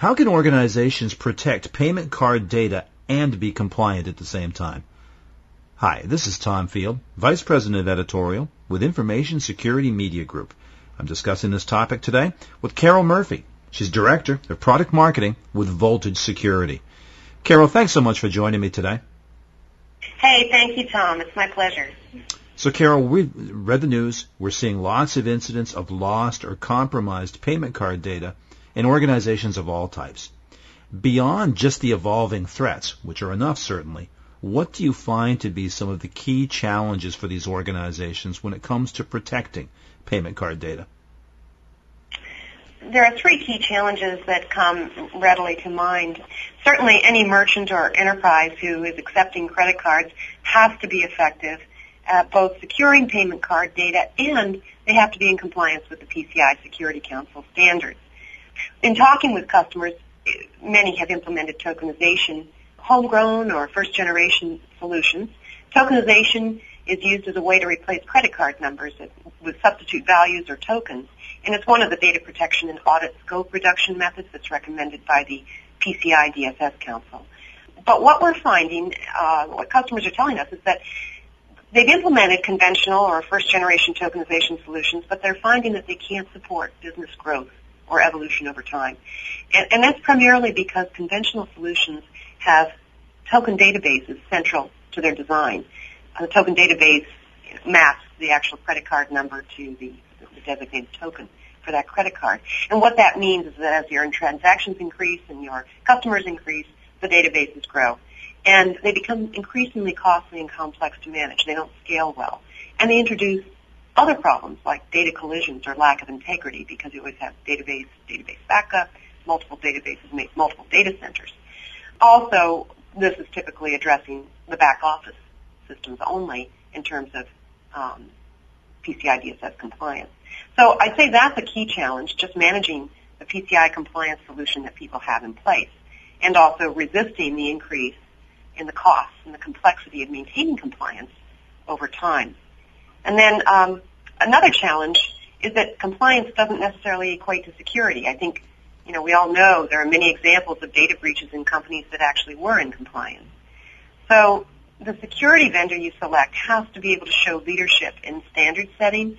How can organizations protect payment card data and be compliant at the same time? Hi, this is Tom Field, Vice President of Editorial with Information Security Media Group. I'm discussing this topic today with Carol Murphy. She's Director of Product Marketing with Voltage Security. Carol, thanks so much for joining me today. Hey, thank you, Tom. It's my pleasure. So, Carol, we've read the news. We're seeing lots of incidents of lost or compromised payment card data in organizations of all types. Beyond just the evolving threats, which are enough certainly, what do you find to be some of the key challenges for these organizations when it comes to protecting payment card data? There are three key challenges that come readily to mind. Certainly any merchant or enterprise who is accepting credit cards has to be effective at both securing payment card data and they have to be in compliance with the PCI Security Council standards. In talking with customers, many have implemented tokenization, homegrown or first generation solutions. Tokenization is used as a way to replace credit card numbers with substitute values or tokens, and it's one of the data protection and audit scope reduction methods that's recommended by the PCI DSS Council. But what we're finding, uh, what customers are telling us is that they've implemented conventional or first generation tokenization solutions, but they're finding that they can't support business growth or evolution over time. And, and that's primarily because conventional solutions have token databases central to their design. Uh, A token database maps the actual credit card number to the, the designated token for that credit card. And what that means is that as your transactions increase and your customers increase, the databases grow. And they become increasingly costly and complex to manage. They don't scale well. And they introduce other problems like data collisions or lack of integrity because you always have database, database backup, multiple databases, multiple data centers. Also, this is typically addressing the back office systems only in terms of um, PCI DSS compliance. So I'd say that's a key challenge, just managing the PCI compliance solution that people have in place and also resisting the increase in the costs and the complexity of maintaining compliance over time. And then um, another challenge is that compliance doesn't necessarily equate to security. I think, you know, we all know there are many examples of data breaches in companies that actually were in compliance. So the security vendor you select has to be able to show leadership in standard setting.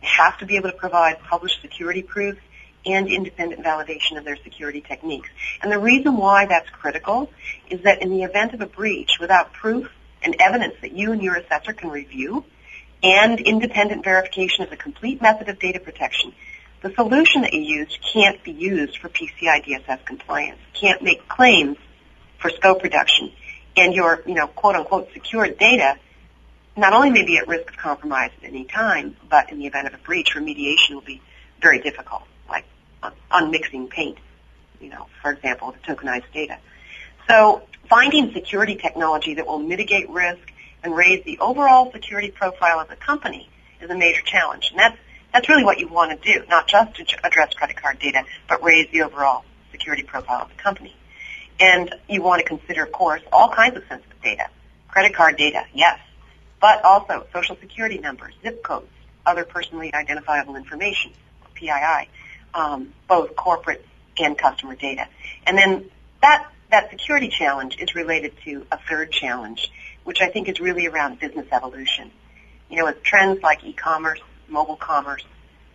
Has to be able to provide published security proofs and independent validation of their security techniques. And the reason why that's critical is that in the event of a breach, without proof and evidence that you and your assessor can review, and independent verification of the complete method of data protection, the solution that you used can't be used for PCI DSS compliance, can't make claims for scope reduction, and your, you know, quote unquote secured data not only may be at risk of compromise at any time, but in the event of a breach, remediation will be very difficult, like unmixing paint, you know, for example, the tokenized data. So finding security technology that will mitigate risk and raise the overall security profile of the company is a major challenge. And that's, that's really what you want to do, not just to address credit card data, but raise the overall security profile of the company. And you want to consider, of course, all kinds of sensitive data. Credit card data, yes, but also social security numbers, zip codes, other personally identifiable information, PII, um, both corporate and customer data. And then that, that security challenge is related to a third challenge, which I think is really around business evolution. You know, with trends like e-commerce, mobile commerce,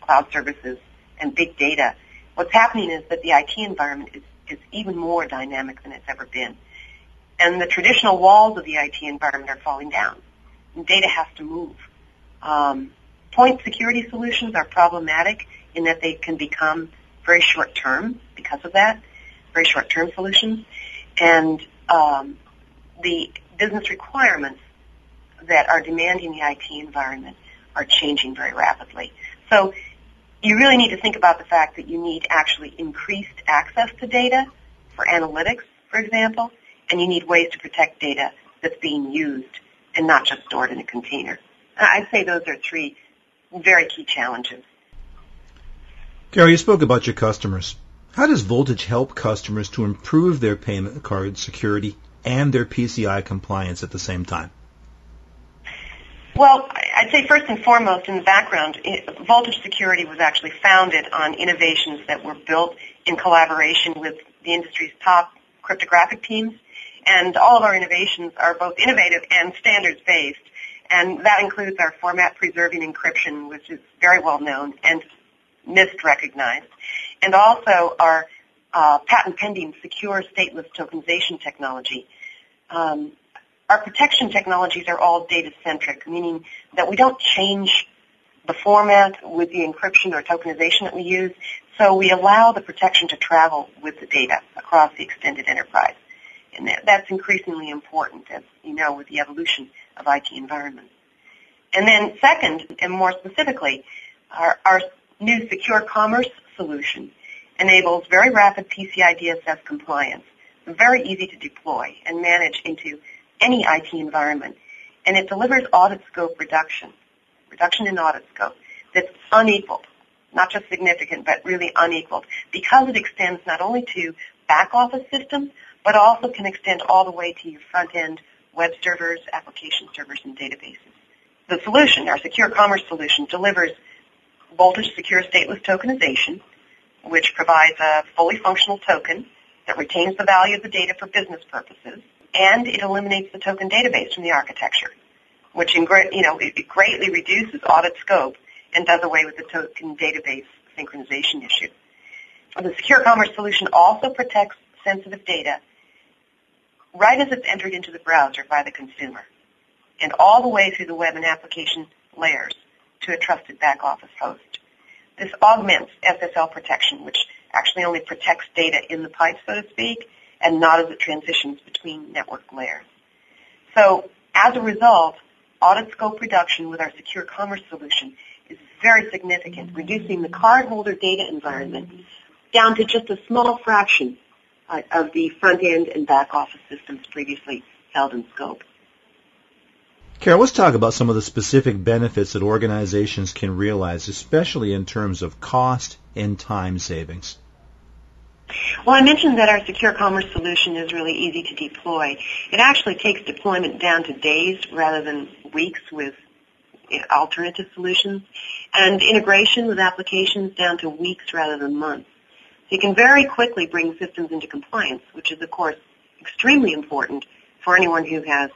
cloud services, and big data, what's happening is that the IT environment is, is even more dynamic than it's ever been. And the traditional walls of the IT environment are falling down. And data has to move. Um, point security solutions are problematic in that they can become very short term because of that, very short term solutions. And um, the business requirements that are demanding the IT environment are changing very rapidly. So you really need to think about the fact that you need actually increased access to data for analytics, for example, and you need ways to protect data that's being used and not just stored in a container. I'd say those are three very key challenges. Gary, you spoke about your customers. How does Voltage help customers to improve their payment card security and their PCI compliance at the same time? Well, I'd say first and foremost in the background, Voltage Security was actually founded on innovations that were built in collaboration with the industry's top cryptographic teams, and all of our innovations are both innovative and standards-based. And that includes our format preserving encryption, which is very well known and NIST recognized, and also our uh, patent pending secure stateless tokenization technology. Um, our protection technologies are all data centric, meaning that we don't change the format with the encryption or tokenization that we use, so we allow the protection to travel with the data across the extended enterprise. And that's increasingly important, as you know, with the evolution of IT environments. And then second, and more specifically, our, our new secure commerce solution enables very rapid PCI DSS compliance, very easy to deploy and manage into any IT environment. And it delivers audit scope reduction, reduction in audit scope that's unequaled, not just significant, but really unequaled, because it extends not only to back office systems, but also can extend all the way to your front end web servers, application servers, and databases. The solution, our secure commerce solution, delivers voltage secure stateless tokenization, which provides a fully functional token that retains the value of the data for business purposes, and it eliminates the token database from the architecture, which you know, greatly reduces audit scope and does away with the token database synchronization issue. The secure commerce solution also protects sensitive data right as it's entered into the browser by the consumer and all the way through the web and application layers to a trusted back office host. This augments SSL protection, which actually only protects data in the pipe, so to speak, and not as it transitions between network layers. So as a result, audit scope reduction with our secure commerce solution is very significant, reducing the cardholder data environment down to just a small fraction uh, of the front end and back office systems previously held in scope. Carol, let's talk about some of the specific benefits that organizations can realize, especially in terms of cost and time savings. Well, I mentioned that our secure commerce solution is really easy to deploy. It actually takes deployment down to days rather than weeks with alternative solutions, and integration with applications down to weeks rather than months. So you can very quickly bring systems into compliance, which is, of course, extremely important for anyone who has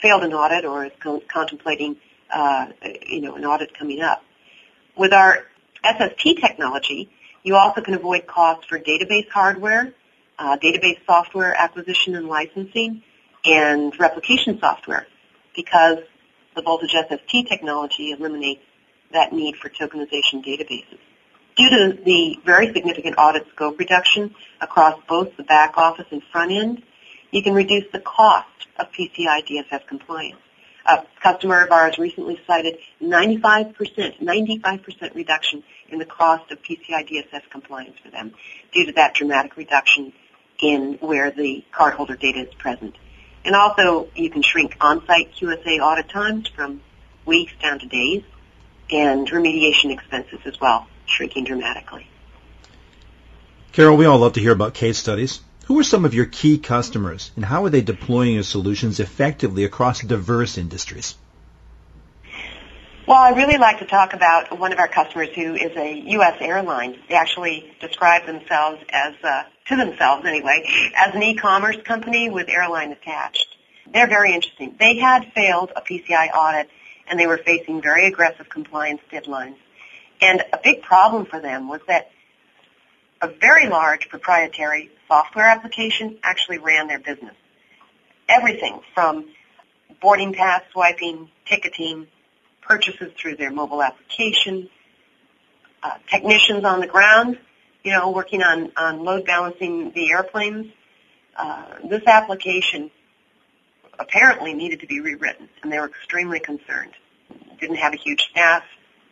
failed an audit or is contemplating, uh, you know, an audit coming up. With our SST technology, you also can avoid costs for database hardware, uh, database software acquisition and licensing, and replication software because the Voltage SST technology eliminates that need for tokenization databases. Due to the very significant audit scope reduction across both the back office and front end, you can reduce the cost of PCI DSS compliance. A customer of ours recently cited 95%, 95% reduction in the cost of PCI DSS compliance for them due to that dramatic reduction in where the cardholder data is present. And also, you can shrink on-site QSA audit times from weeks down to days, and remediation expenses as well, shrinking dramatically. Carol, we all love to hear about case studies. Who are some of your key customers, and how are they deploying your solutions effectively across diverse industries? Well, I really like to talk about one of our customers who is a U.S. airline. They actually describe themselves as, uh, to themselves anyway, as an e-commerce company with airline attached. They're very interesting. They had failed a PCI audit and they were facing very aggressive compliance deadlines. And a big problem for them was that a very large proprietary software application actually ran their business. Everything from boarding pass swiping, ticketing, purchases through their mobile application, uh, technicians on the ground, you know, working on, on load balancing the airplanes. Uh, this application apparently needed to be rewritten, and they were extremely concerned. Didn't have a huge staff,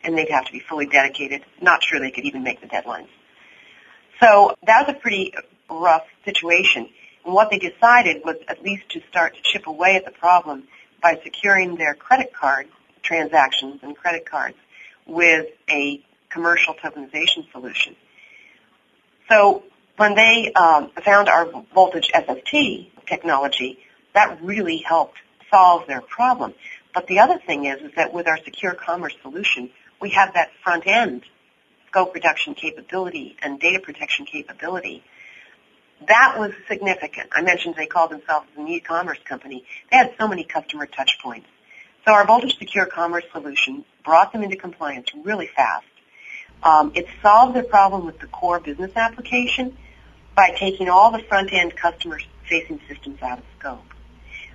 and they'd have to be fully dedicated. Not sure they could even make the deadlines. So that was a pretty rough situation. And what they decided was at least to start to chip away at the problem by securing their credit card transactions and credit cards with a commercial tokenization solution. So when they um, found our voltage SST technology, that really helped solve their problem. But the other thing is, is that with our secure commerce solution, we have that front end scope reduction capability and data protection capability That was significant. I mentioned they called themselves an e-commerce company. They had so many customer touch points. So our Voltage Secure Commerce solution brought them into compliance really fast. Um, it solved their problem with the core business application by taking all the front-end customer-facing systems out of scope.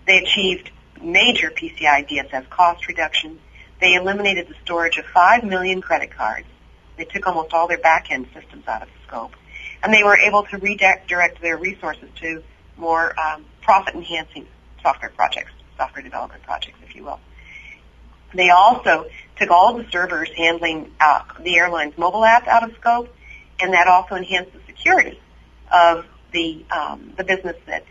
They achieved major PCI DSS cost reductions. They eliminated the storage of 5 million credit cards. They took almost all their back-end systems out of scope. And they were able to redirect their resources to more um, profit-enhancing software projects, software development projects, if you will. They also took all the servers handling uh, the airline's mobile app out of scope, and that also enhanced the security of the um, the business that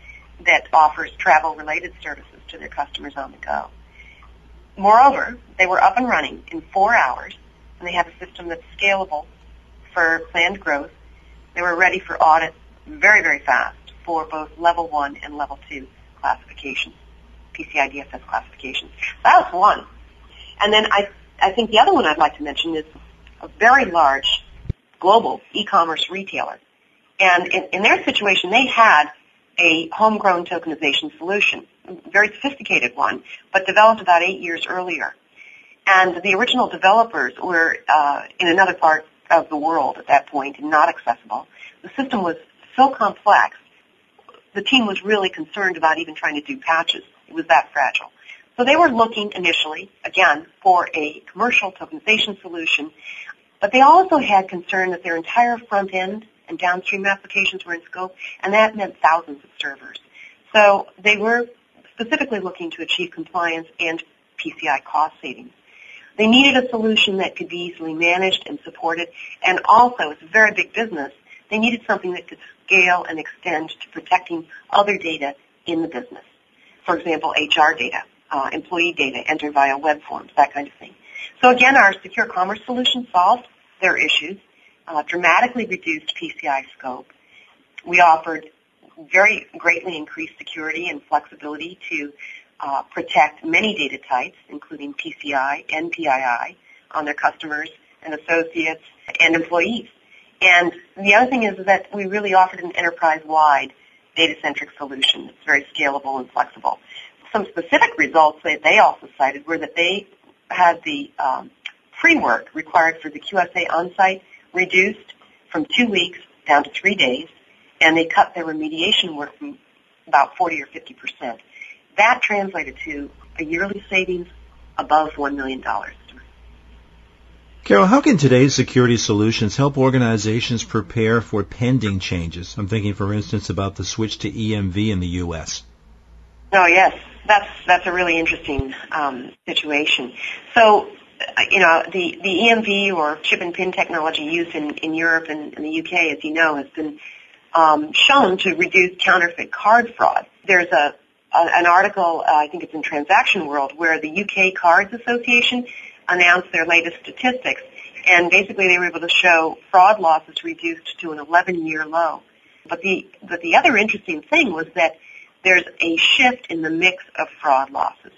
that offers travel-related services to their customers on the go. Moreover, they were up and running in four hours, and they have a system that's scalable for planned growth. They were ready for audit very, very fast for both level one and level two classifications, PCI DSS classifications. That was one. And then I, I think the other one I'd like to mention is a very large global e-commerce retailer. And in, in their situation, they had a homegrown tokenization solution, a very sophisticated one, but developed about eight years earlier. And the original developers were uh, in another part of the world at that point and not accessible. The system was so complex, the team was really concerned about even trying to do patches. It was that fragile. So they were looking initially, again, for a commercial tokenization solution, but they also had concern that their entire front end and downstream applications were in scope, and that meant thousands of servers. So they were specifically looking to achieve compliance and PCI cost savings. They needed a solution that could be easily managed and supported, and also, it's a very big business, they needed something that could scale and extend to protecting other data in the business. For example, HR data, uh, employee data entered via web forms, that kind of thing. So again, our secure commerce solution solved their issues, uh, dramatically reduced PCI scope. We offered very greatly increased security and flexibility to uh, protect many data types, including PCI and PII, on their customers and associates and employees. And the other thing is that we really offered an enterprise-wide data-centric solution that's very scalable and flexible. Some specific results that they also cited were that they had the um, pre-work required for the QSA on-site reduced from two weeks down to three days, and they cut their remediation work from about 40 or 50 percent. That translated to a yearly savings above $1 million. Carol, how can today's security solutions help organizations prepare for pending changes? I'm thinking, for instance, about the switch to EMV in the U.S. Oh, yes. That's, that's a really interesting um, situation. So, uh, you know, the, the EMV or chip and pin technology used in, in Europe and, in the UK, as you know, has been um, shown to reduce counterfeit card fraud. There's a, a an article, uh, I think it's in Transaction World, where the UK Cards Association announced their latest statistics, and basically they were able to show fraud losses reduced to an 11-year low. But the but the other interesting thing was that there's a shift in the mix of fraud losses.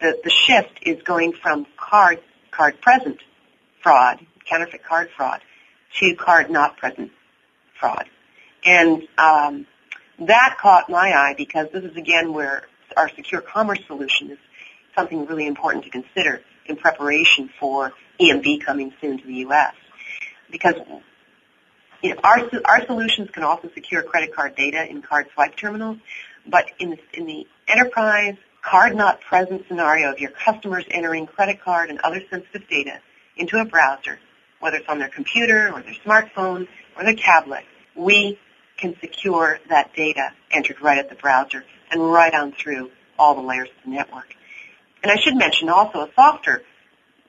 The the shift is going from card card present fraud, counterfeit card fraud, to card not present fraud. And um, that caught my eye because this is again where our secure commerce solution is something really important to consider in preparation for EMV coming soon to the U.S. Because you know, our our solutions can also secure credit card data in card swipe terminals, but in the, in the enterprise card not present scenario of your customers entering credit card and other sensitive data into a browser, whether it's on their computer or their smartphone or their tablet, we can secure that data entered right at the browser and right on through all the layers of the network. And I should mention also a softer,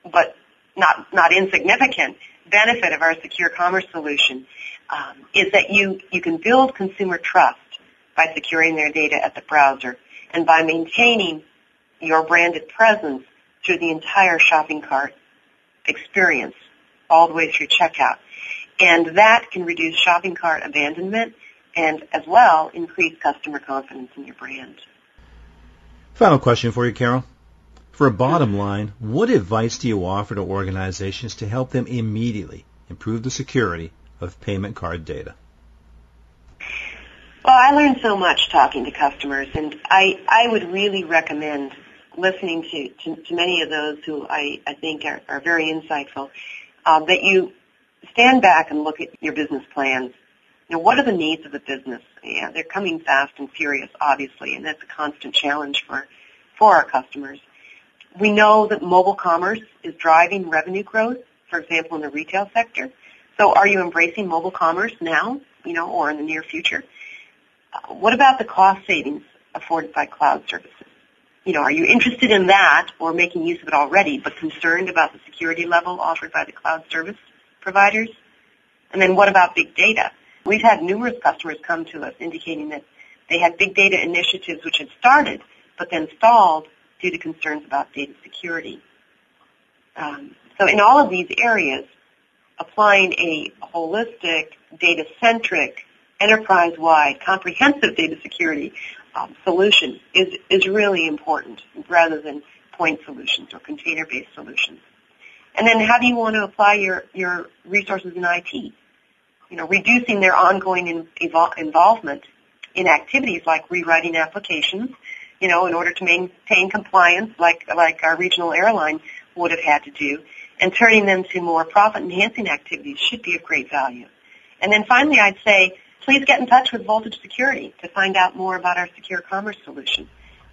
but not, not insignificant benefit of our secure commerce solution um, is that you, you can build consumer trust by securing their data at the browser and by maintaining your branded presence through the entire shopping cart experience all the way through checkout. And that can reduce shopping cart abandonment and as well increase customer confidence in your brand. Final question for you, Carol. For a bottom line, what advice do you offer to organizations to help them immediately improve the security of payment card data? Well, I learned so much talking to customers, and I, I would really recommend listening to, to, to many of those who I, I think are, are very insightful, uh, that you stand back and look at your business plans. You know, what are the needs of the business? Yeah, they're coming fast and furious, obviously, and that's a constant challenge for, for our customers. We know that mobile commerce is driving revenue growth, for example, in the retail sector. So are you embracing mobile commerce now, you know, or in the near future? Uh, what about the cost savings afforded by cloud services? You know, are you interested in that or making use of it already, but concerned about the security level offered by the cloud service providers? And then what about big data? We've had numerous customers come to us indicating that they had big data initiatives which had started, but then stalled due to concerns about data security. Um, so in all of these areas, applying a holistic, data-centric, enterprise-wide, comprehensive data security um, solution is, is really important rather than point solutions or container-based solutions. And then how do you want to apply your, your resources in IT? You know, reducing their ongoing in, evol- involvement in activities like rewriting applications, you know, in order to maintain compliance like, like our regional airline would have had to do, and turning them to more profit-enhancing activities should be of great value. And then finally, I'd say, please get in touch with Voltage Security to find out more about our secure commerce solution.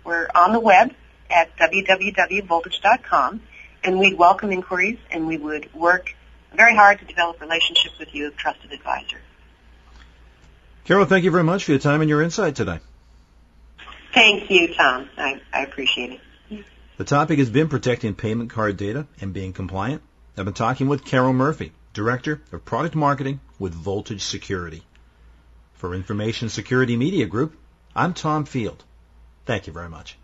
We're on the web at www.voltage.com, and we'd welcome inquiries, and we would work very hard to develop relationships with you as trusted advisor. Carol, thank you very much for your time and your insight today. Thank you, Tom. I, I appreciate it. The topic has been protecting payment card data and being compliant. I've been talking with Carol Murphy, Director of Product Marketing with Voltage Security. For Information Security Media Group, I'm Tom Field. Thank you very much.